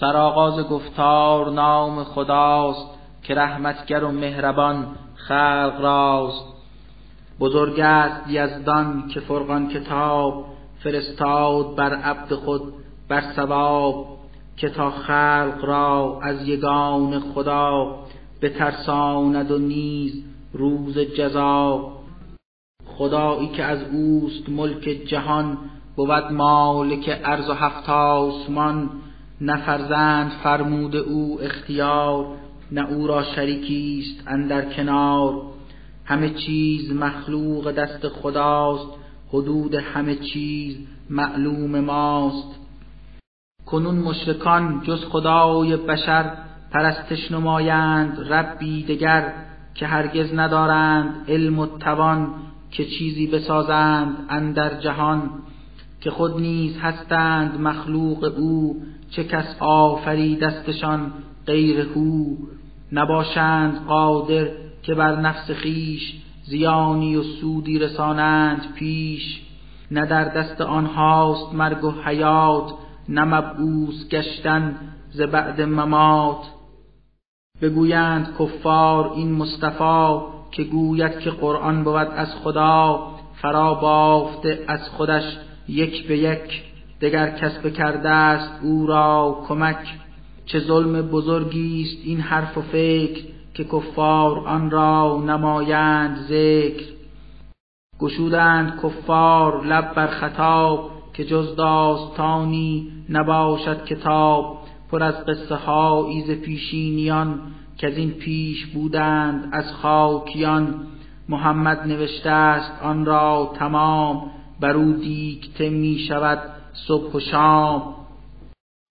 سرآغاز گفتار نام خداست که رحمتگر و مهربان خلق راست. بزرگ است یزدان که فرقان کتاب فرستاد بر عبد خود بر ثواب که تا خلق را از یگان خدا بترساند و نیز روز جزا. خدایی که از اوست ملک جهان بود مالک ارض و هفت آسمان نه فرزند فرمود او اختیار نه او را شریکی است اندر کنار. همه چیز مخلوق دست خداست حدود همه چیز معلوم ماست. کنون مشرکان جز خدای بشر پرستش نمایند ربی دگر که هرگز ندارند علم و توان که چیزی بسازند اندر جهان. که خود نیز هستند مخلوق او چه کس آفریدستشان غیر او نباشند قادر که بر نفس خیش زیانی و سودی رسانند پیش. نه در دست آنهاست مرگ و حیات نه مبعوث گشتن ز بعد ممات. بگویند کفار این مصطفی که گوید که قرآن بود از خدا فرا بافته از خودش یک به یک. دگر کس بکرده است او را کمک چه ظلم بزرگی است این حرف و فکر که کفار آن را نمایند ذکر. گشودند کفار لب بر خطاب که جز داستانی نباشد کتاب پر از قصه هایی ز پیشینیان که از این پیش بودند از خاکیان. محمد نوشته است آن را تمام بر دیکته می شود صبح و شام.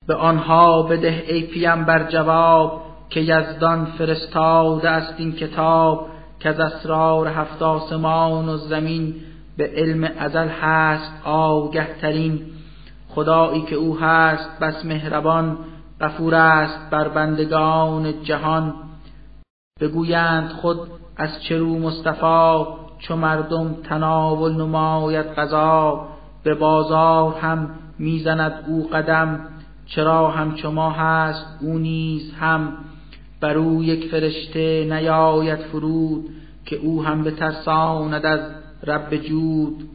به آنها بده ای بر جواب که یزدان فرستاده است این کتاب که از اسرار هفت آسمان و زمین به علم ازل هست آگه ترین. خدایی که او هست بس مهربان غفور است بر بندگان جهان. بگویند خود از چرو مصطفی چو مردم تناول نماید غذا به بازار هم می‌زند او قدم چرا همچو ما هست او نیز هم. بر او یک فرشته نیاید فرود که او هم بترساند از رب جود.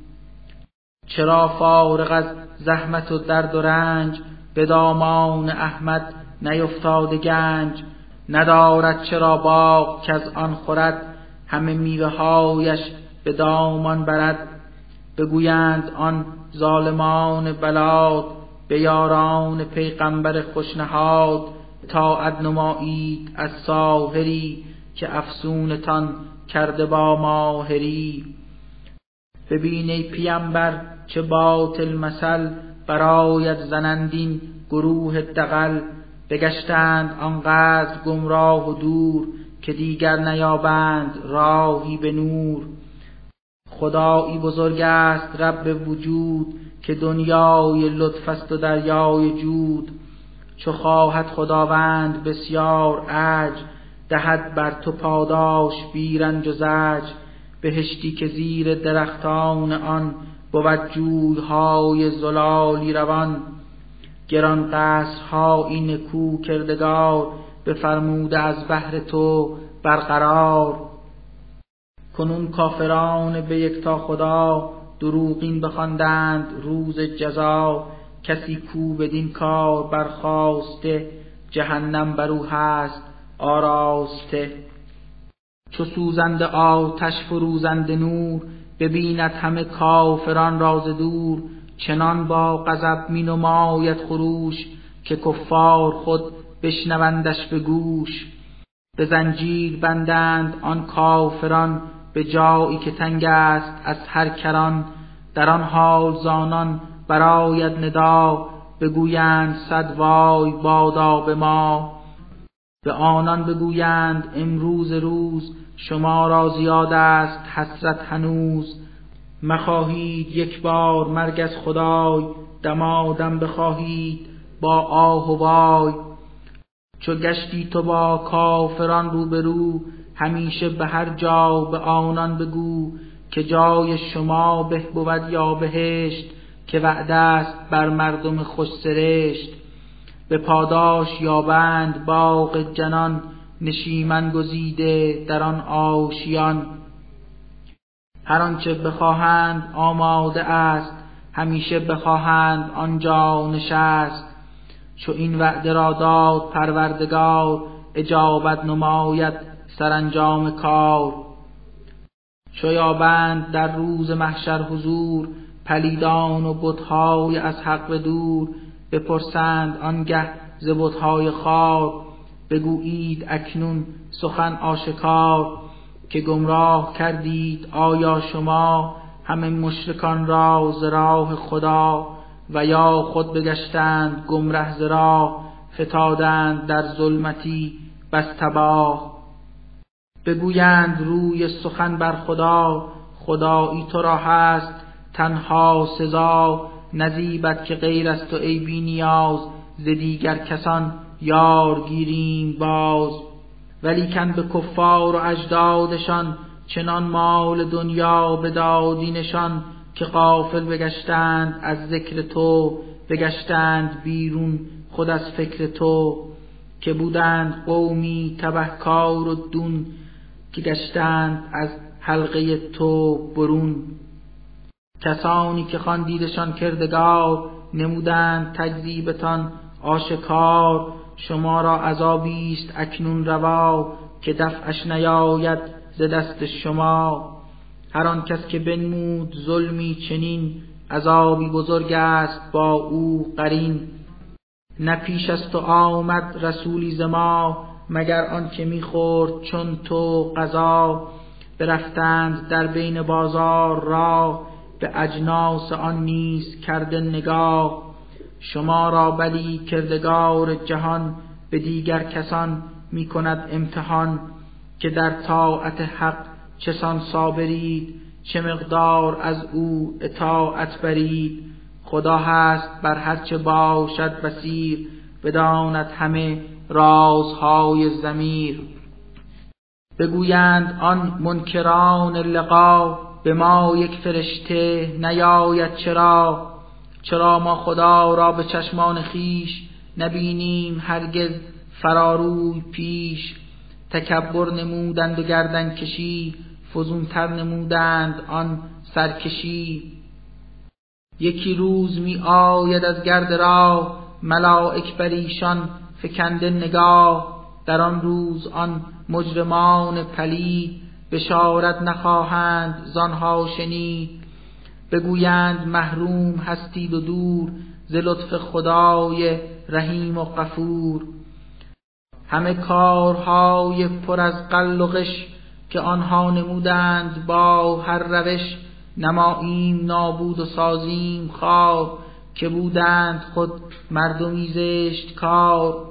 چرا فارغ از زحمت و درد و رنج به دامان احمد نیفتاده گنج؟ ندارد چرا باغ که از آن خورد همه میوه هایش به دامان برد. بگویند آن ظالمان بلاد به یاران پیغمبر خوشنهاد تا نمایید از ساهری که افسونتان کرده با ماهری. ببین ای پیامبر چه باطل مثل برایت زنندین گروه دقل بگشتند آنقدر گمراه و دور که دیگر نیابند راهی به نور. خدایی بزرگ است رب وجود که دنیای لطف است و دریای جود. چو خواهد خداوند بسیار عج دهد بر تو پاداش بیرنج و زج بهشتی که زیر درختان آن بود جویهای زلالی روان. گران قصرها این کو کردگار بفرموده از بهر تو برقرار. کنون کافران به یکتا خدا دروغین بخواندند روز جزا. کسی کو بدین کار برخواسته جهنم بر او هست آراسته. چو سوزند آتش فروزند نور ببیند همه کافران راز دور. چنان با غضب می نماید خروش که کفار خود بشنوندش به گوش. به زنجیر بندند آن کافران به جایی که تنگ است از هر کران در آن حال زانان براید ندا بگویند صد وای بادا به ما. به آنان بگویند امروز روز شما را زیاد است حسرت هنوز. مخواهید یک بار مرگ از خدای دمادم بخواهید با آه و وای. چو گشتی تو با کافران روبرو همیشه به هر جا به آنان بگو که جای شما به بود یا بهشت که وعده است بر مردم خوش سرشت. به پاداش یابند باغ جنان نشیمن گزیده در آن آشیان. هر آنچه بخواهند آماده است همیشه بخواهند آنجا نشست. چو این وعده را داد پروردگار اجابت نماید سرانجام کار. چو یابند در روز محشر حضور پلیدان و بتهای از حق دور بپرسند آنگه ز بتهای خار. بگویید اکنون سخن آشکار که گمراه کردید آیا شما همه مشرکان را ز راه خدا و یا خود بگشتند گمره ز راه فتادند در ظلمتی بس تباه بگویند روی سخن بر خدا خدایی تو را هست تنها سزا. نزیبت که غیر از تو ای بی نیاز ز دیگر کسان یار گیریم باز. ولیکن به کفار و اجدادشان چنان مال دنیا بدادینشان که قافل بگشتند از ذکر تو بگشتند بیرون خود از فکر تو. که بودند قومی تبهکار و دون که گشتند از حلقه تو برون. کسانی که خواندیدشان کردگار نمودند تکذیبتان آشکار. شما را عذابی است اکنون روا که دفعش نیاید ز دست شما. هر آن کس که بنمود ظلمی چنین عذابی بزرگ است با او قرین. نه پیش از تو آمد رسولی ز ما مگر آن که می‌خورد چون تو قضا برفتند در بین بازار را به اجناس آن نیز کرده نگاه. شما را بلی کردگار جهان به دیگر کسان می کند امتحان که در طاعت حق چسان صابرید چه مقدار از او اطاعت برید. خدا هست بر هرچه باشد بسیر بداند همه رازهای زمیر بگویند آن منکران لقا به ما یک فرشته نیاید چرا؟ چرا ما خدا را به چشمان خیش نبینیم هرگز فراروی پیش؟ تکبر نمودند و گردن کشی فزونتر نمودند آن سرکشی. یکی روز می آید از گرد راه ملائک بر ایشان فکنده نگاه در آن روز آن مجرمان پلید بشارت نخواهند زانها شنید بگویند محروم هستید و دور ز لطف خدای رحیم و غفور. همه کارهای پر از قل و غش که آنها نمودند با هر روش نماییم نابود و سازیم خواب. که بودند خود مردمی زشت کار.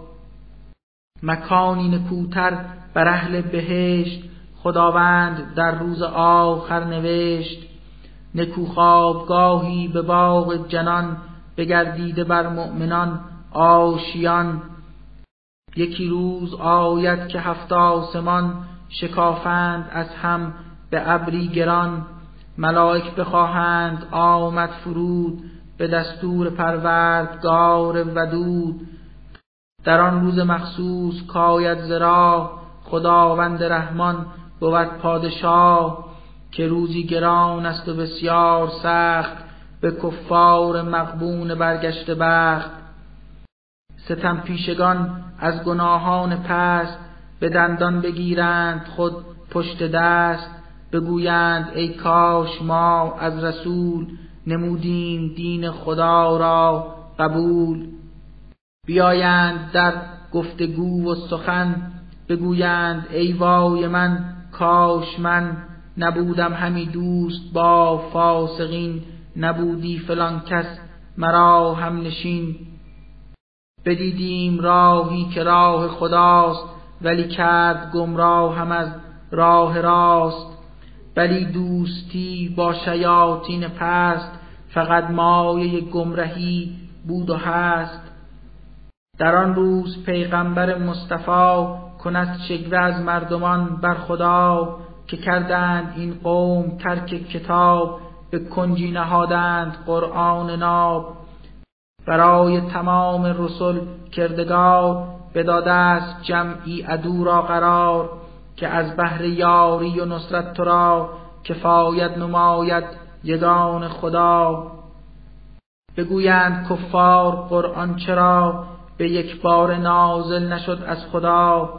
مکانی نکوتر بر اهل بهشت خداوند در روز آخر نوشت. نکو خوابگاهی به باغ جنان بگردیده بر مؤمنان آشیان. یکی روز آید که هفت آسمان شکافند از هم به ابری گران. ملائک بخواهند آمد فرود به دستور پروردگار ودود. در آن روز مخصوص کاید زرا خداوند رحمان بود پادشاه که روزی گران است و بسیار سخت به کفار مقبون برگشت بخت. ستم پیشگان از گناهان پست به دندان بگیرند خود پشت دست بگویند ای کاش ما از رسول نمودیم دین خدا را قبول. بیایند در گفتگو و سخن بگویند ای وای من کاش من نبودم همی دوست با فاسقین. نبودی فلان کس مرا هم نشین. بدیدیم راهی که راه خداست ولی کرد گمراه هم از راه راست. ولی دوستی با شیاطین پست فقط مایه گمرهی بود و هست. در آن روز پیغمبر مصطفی کند شگوه از مردمان بر خدا که کردند این قوم ترک کتاب به کنجی نهادند قرآن ناب. برای تمام رسل کردگار بداده است جمعی عدو را قرار که از بهر یاری و نصرت تو را کفایت نماید. یگان خدا. بگویند کفار قرآن چرا؟ به یک بار نازل نشد از خدا.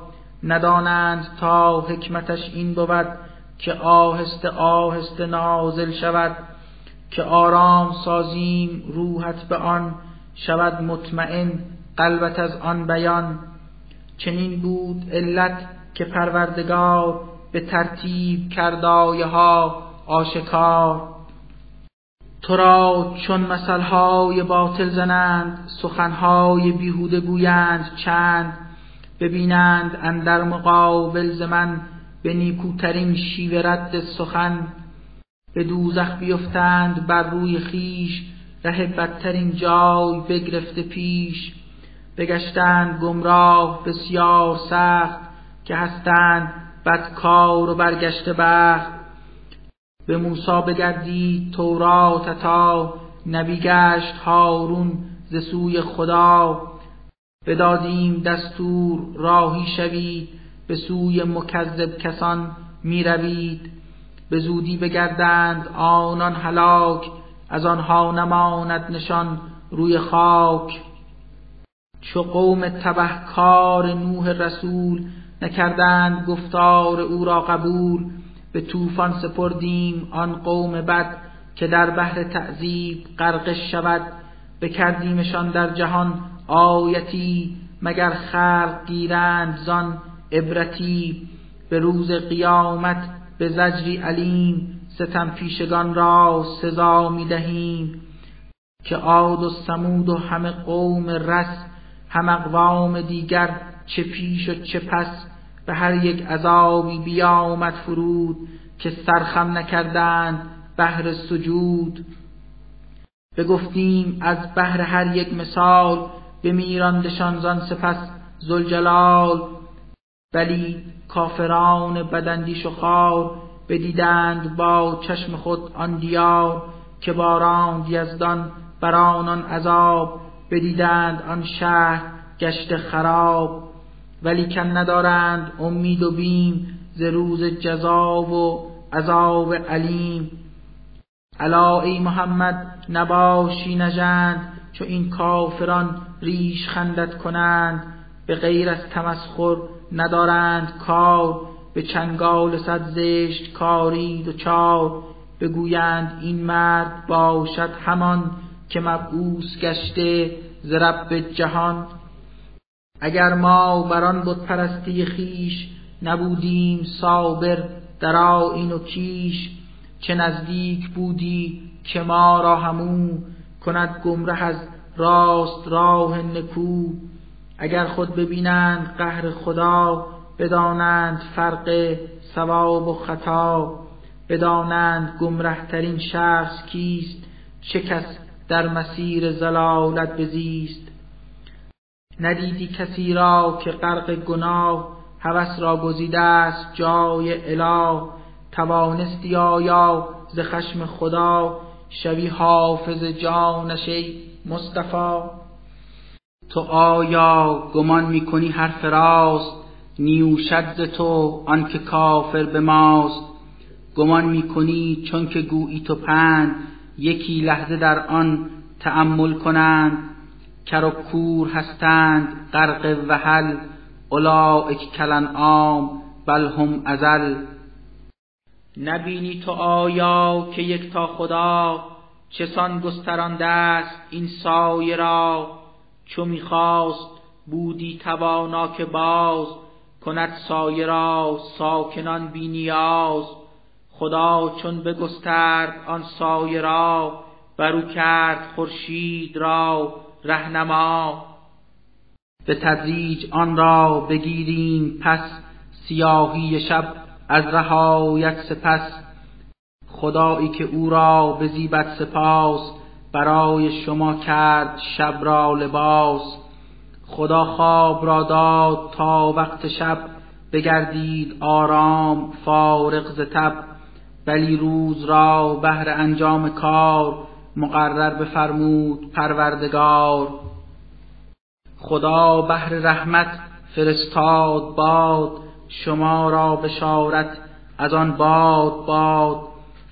ندانند تا حکمتش این بود که آهسته آهسته نازل شود. که آرام سازیم روحت به آن شود مطمئن قلبت از آن بیان. چنین بود علت که پروردگار به ترتیب کردایه ها آشکار. تو را چون مثلهای باطل زنند سخنهای بیهوده گویند چند؟ ببینند اندر مقابل ز به نیکوترین شیوه رد سخن. به دوزخ بیفتند بر روی خیش ره بدترین جای بگرفته پیش. بگشتند گمراه بسیار سخت که هستند بدکار و برگشته بخت. به موسی بگردید تورات تا نبی گشت هارون ز سوی خدا. بدادیم دستور راهی شوید به سوی مکذب کسان می روید به زودی بگردند آنان هلاک از آنها نماند نشان روی خاک. چو قوم تبهکار نوح رسول نکردند گفتار او را قبول به طوفان سپردیم آن قوم بد که در بحر تعذیب غرقش شود. بکردیمشان در جهان آیتی مگر خلق گیرند زان عبرتی. به روز قیامت به زجری علیم ستم پیشگان را سزا می دهیم. که عاد و سمود و همه قوم رس هم اقوام دیگر چه پیش و چه پس به هر یک عذابی بیامد فرود که سرخم نکردند بهر سجود. بگفتیم از بهر هر یک مثال بمیراندشان زان سپس زلجلال ولی کافران بدندیش و خار بدیدند با چشم خود آن دیار که باران یزدان بر آنان عذاب بدیدند آن شهر گشت خراب. ولی کن ندارند. امید و بیم ز روز جزا و عذاب علیم. الا ای محمد نباشی نژند چو این کافران ریش خندت کنند. به غیر از تمسخر ندارند کار. به چنگال صد زشت کاری و چار. بگویند این مرد باشد همان که مبعوث گشته ز رب جهان. اگر ما بر آن بت پرستی خیش نبودیم صابر در این و کیش چه نزدیک بودی که ما را همو کند گمره از راست راه نکو؟ اگر خود ببینند قهر خدا بدانند فرق ثواب و خطا بدانند گمره ترین شخص کیست؟ چه کس در مسیر زلالت بزیست؟ ندیدی کسی را که غرق گناه هوس را گزیده است جای اله. توانستی آیا ز خشم خدا شوی حافظ جانش ای مصطفی؟ تو آیا گمان می‌کنی حرف راست؟ نیوشد ز تو آنکه کافر به ماست. گمان می‌کنی چون که گویی تو پند یکی لحظه در آن تأمل کنند. کر و کور هستند غرق وحل اولئک کلنعام بل هم ازل. نبینی تو آیا که یک تا خدا؟ چسان گسترانده است این سایه را؟ چو می‌خواست بودی توانا که باز کند سایه را ساکنان بی نیاز. خدا چون بگسترد آن سایه را برو کرد خورشید را. رهنما به تدریج آن را بگیریم پس سیاهی شب از رهایت سپس. خدایی که او را به زیبت سپاس برای شما کرد شب را لباس. خدا خواب را داد تا وقت شب بگردید آرام فارغ ز تب. بلی روز را بهر انجام کار مقرر بفرمود پروردگار. خدا بهر رحمت فرستاد باد. شما را بشارت از آن باد باد.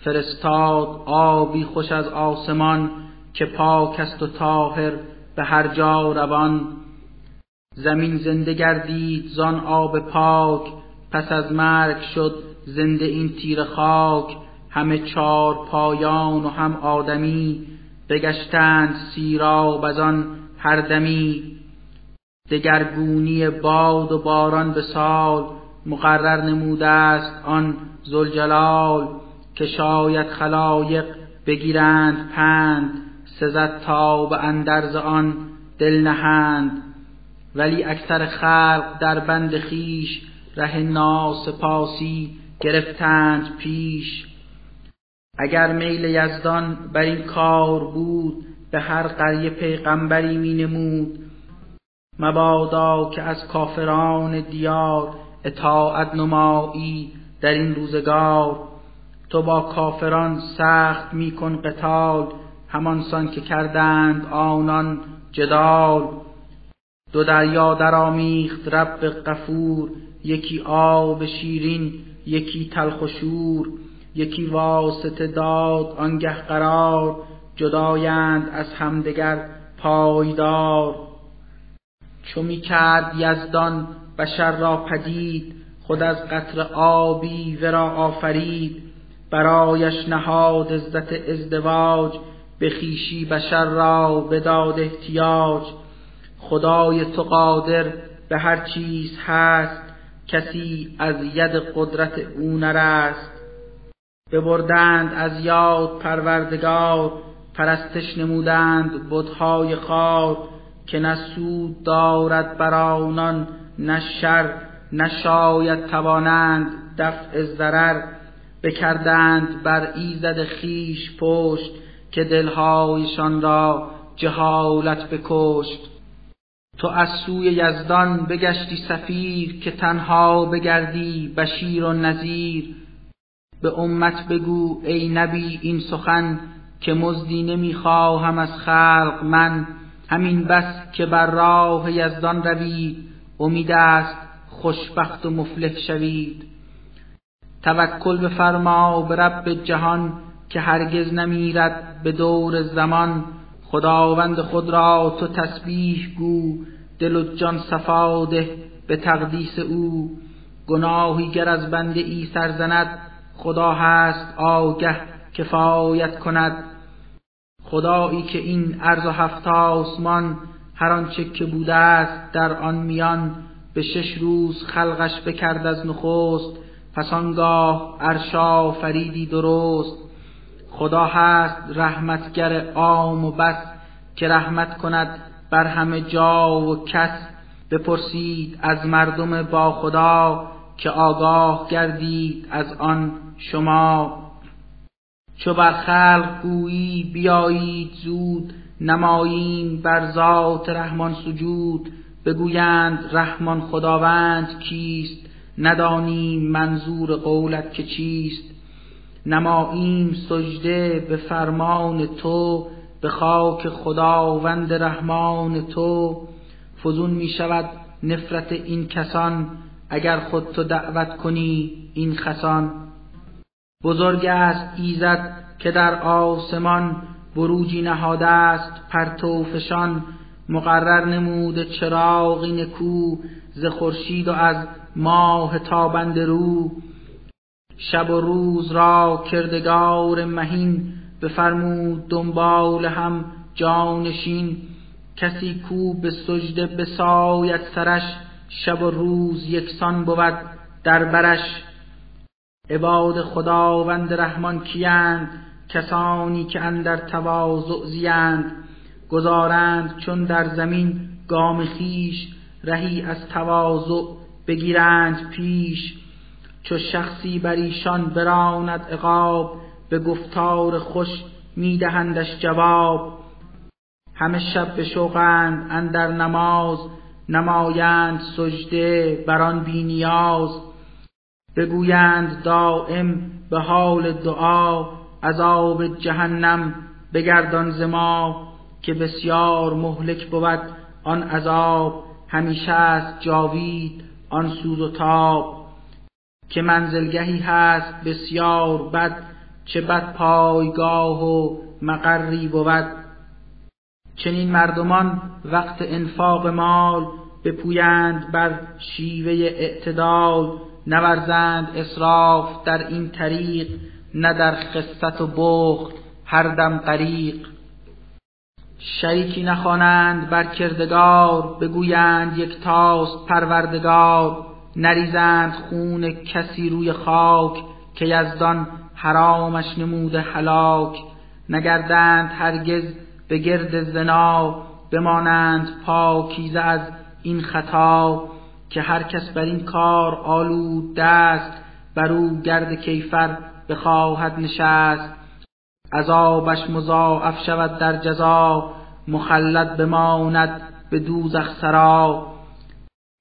فرستاد آبی خوش از آسمان که پاک است و طاهر به هر جا روان. زمین زنده گردید زان آب پاک پس از مرگ شد زنده این تیر خاک. همه چار پایان و هم آدمی بگشتند سیراب از آن هر دمی. دگرگونی باد و باران به سال مقرر نموده است آن زلجلال که شاید خلایق بگیرند پند سزد تا به اندرز آن دل نهند. ولی اکثر خلق در بند خیش ره ناسپاسی گرفتند پیش. اگر میل یزدان بر این کار بود به هر قریه پیغمبری می نمود مبادا که از کافران دیار اطاعت نمایی در این روزگار. تو با کافران سخت میکن قتال همانسان که کردند آنان جدال. دو دریا درآمیخت رب غفور یکی آب شیرین یکی تلخ و شور. یکی واسطه داد آنگه قرار جدایند از همدگر پایدار. چو می کرد یزدان بشر را پدید خود از قطر آبی ورا آفرید. برایش نهاد عزت ازدواج به خیشی بشر را بداد احتیاج. خدای تو قادر به هر چیز هست کسی از ید قدرت او نرست. ببردند از یاد پروردگار پرستش نمودند بتهای خار که نه سود دارد بر آنان نه شر نشاید توانند دفع ضرر. بکردند بر ایزد خیش پشت که دلهایشان را جهالت بکشت. تو از سوی یزدان بگشتی سفیر که تنها بگردی بشیر و نذیر. به امت بگو ای نبی این سخن که مزدی نمی‌خواهم از خلق من. همین بس که بر راه یزدان روید امید است خوشبخت و مفلح شوید. توکل بفرما به رب جهان که هرگز نمیرد به دور زمان. خداوند خود را تو تسبیح گو دل و جان صفاده به تقدیس او. گناهی گر از بنده ای سرزند خدا هست آگه کفایت کند. خدایی که این عرض و هفت آسمان هر آنچه که بوده است در آن میان به شش روز خلقش بکرد از نخست پس آنگاه ارشا فریدی درست. خدا هست رحمتگر عام و بس که رحمت کند بر همه جا و کس. بپرسید از مردم با خدا که آگاه گردید از آن شما. چو بر خلق گویی بیایید زود نماییم بر ذات رحمان سجود. بگویند رحمان خداوند کیست؟ ندانیم منظور قولت که چیست. نماییم سجده به فرمان تو به خاک خداوند رحمان تو. فزون می شود نفرت این کسان اگر خود تو دعوت کنی این خسان بزرگ است ایزد که در آسمان بروجی نهاده است پرتوفشان مقرر نموده چراغی نکو ز خورشید و از ماه تابنده رو. شب و روز را کردگار مهین بفرمود دنبال هم جانشین. کسی کو به سجده بساید سرش شب و روز یکسان بود در برش. عباد خداوند رحمان کیند؟ کسانی که اندر تواضع زیند گذارند چون در زمین گام خیش رهی از تواضع بگیرند پیش. چو شخصی بر ایشان براند عقاب به گفتار خوش میدهندش جواب. همه شب به شوقند اندر نماز نمایند سجده بر آن بینیاز بگویند دائم به حال دعا عذاب جهنم بگردان ز ما که بسیار مهلک بود آن عذاب. همیشه است جاوید آن سوز و تاب. که منزلگهی هست بسیار بد چه بد پایگاه و مقری بود. چنین مردمان وقت انفاق مال بپویند بر شیوه اعتدال نورزند اصراف در این طریق نه در خصت و بخت هر دم غریق. شریکی نخوانند بر کردگار بگویند یک تاست پروردگار. نریزند خون کسی روی خاک که یزدان حرامش نموده هلاک. نگردند هرگز به گرد زنا بمانند پاکیزه از این خطا که هر کس بر این کار آلود دست بر او گرد کیفر بخواهد نشست. عذابش مضاعف شود در جزا مخلد بماند به دوزخ سرا.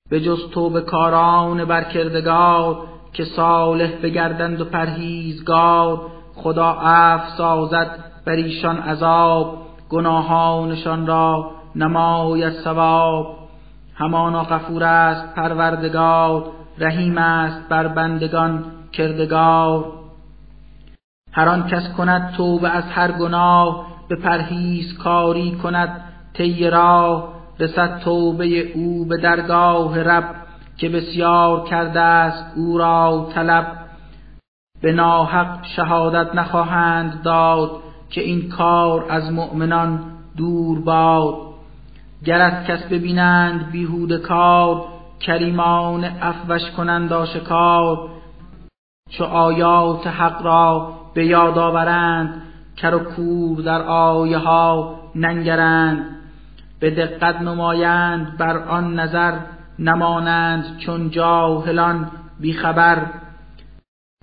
به جز به کاران برکردگار که صالح بگردند و پرهیزگار خدا عفو سازد بر ایشان عذاب. گناهانشان را نماید ثواب. همانا غفور است پروردگار رحیم است بر بندگان کردگار. هر آن کس کند توبه از هر گناه به پرهیز کاری کند طی راه. رسد توبه او به درگاه رب که بسیار کرده است او را طلب. به ناحق شهادت نخواهند داد که این کار از مؤمنان دور باد. گر کس ببینند بیهود کار کریمان افوش کنند آشکار. چو آیات حق را به یاد آورند کر و کور در آیه ها ننگرند. به دقت نمایند بر آن نظر نمانند چون جاهلان بیخبر.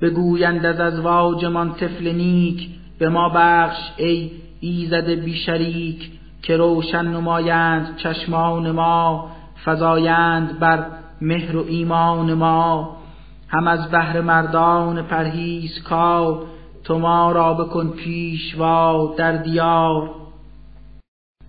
بگویند از ازواجمان طفل نیک به ما بخش ای ایزد بیشریک که روشن نمایند چشمان ما فزایند بر مهر و ایمان ما. هم از بهر مردان پرهیز کار تو ما را بکن پیشوا در دیار.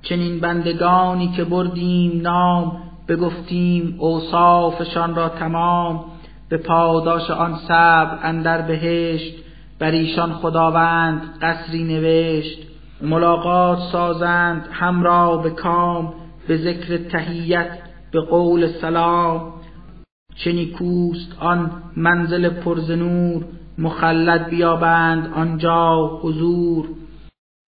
چنین بندگانی که بردیم نام بگفتیم اوصافشان را تمام. به پاداش آن صبر اندر بهشت بر ایشان خداوند قصری نوشت ملاقات سازند همرا به کام به ذکر تهیت به قول سلام. چنی کوست آن منزل پرزنور مخلد بیابند آنجا حضور.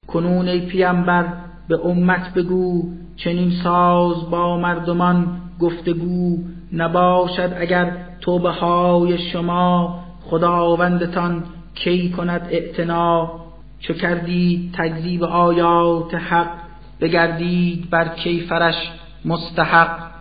کنون ای پیامبر به امت بگو چنین ساز با مردمان گفتگو. نباشد اگر توبه های شما خداوندتان کی کند اعتنا؟ چو کردید تکذیب آیات حق بگردید بر کیفرش مستحق.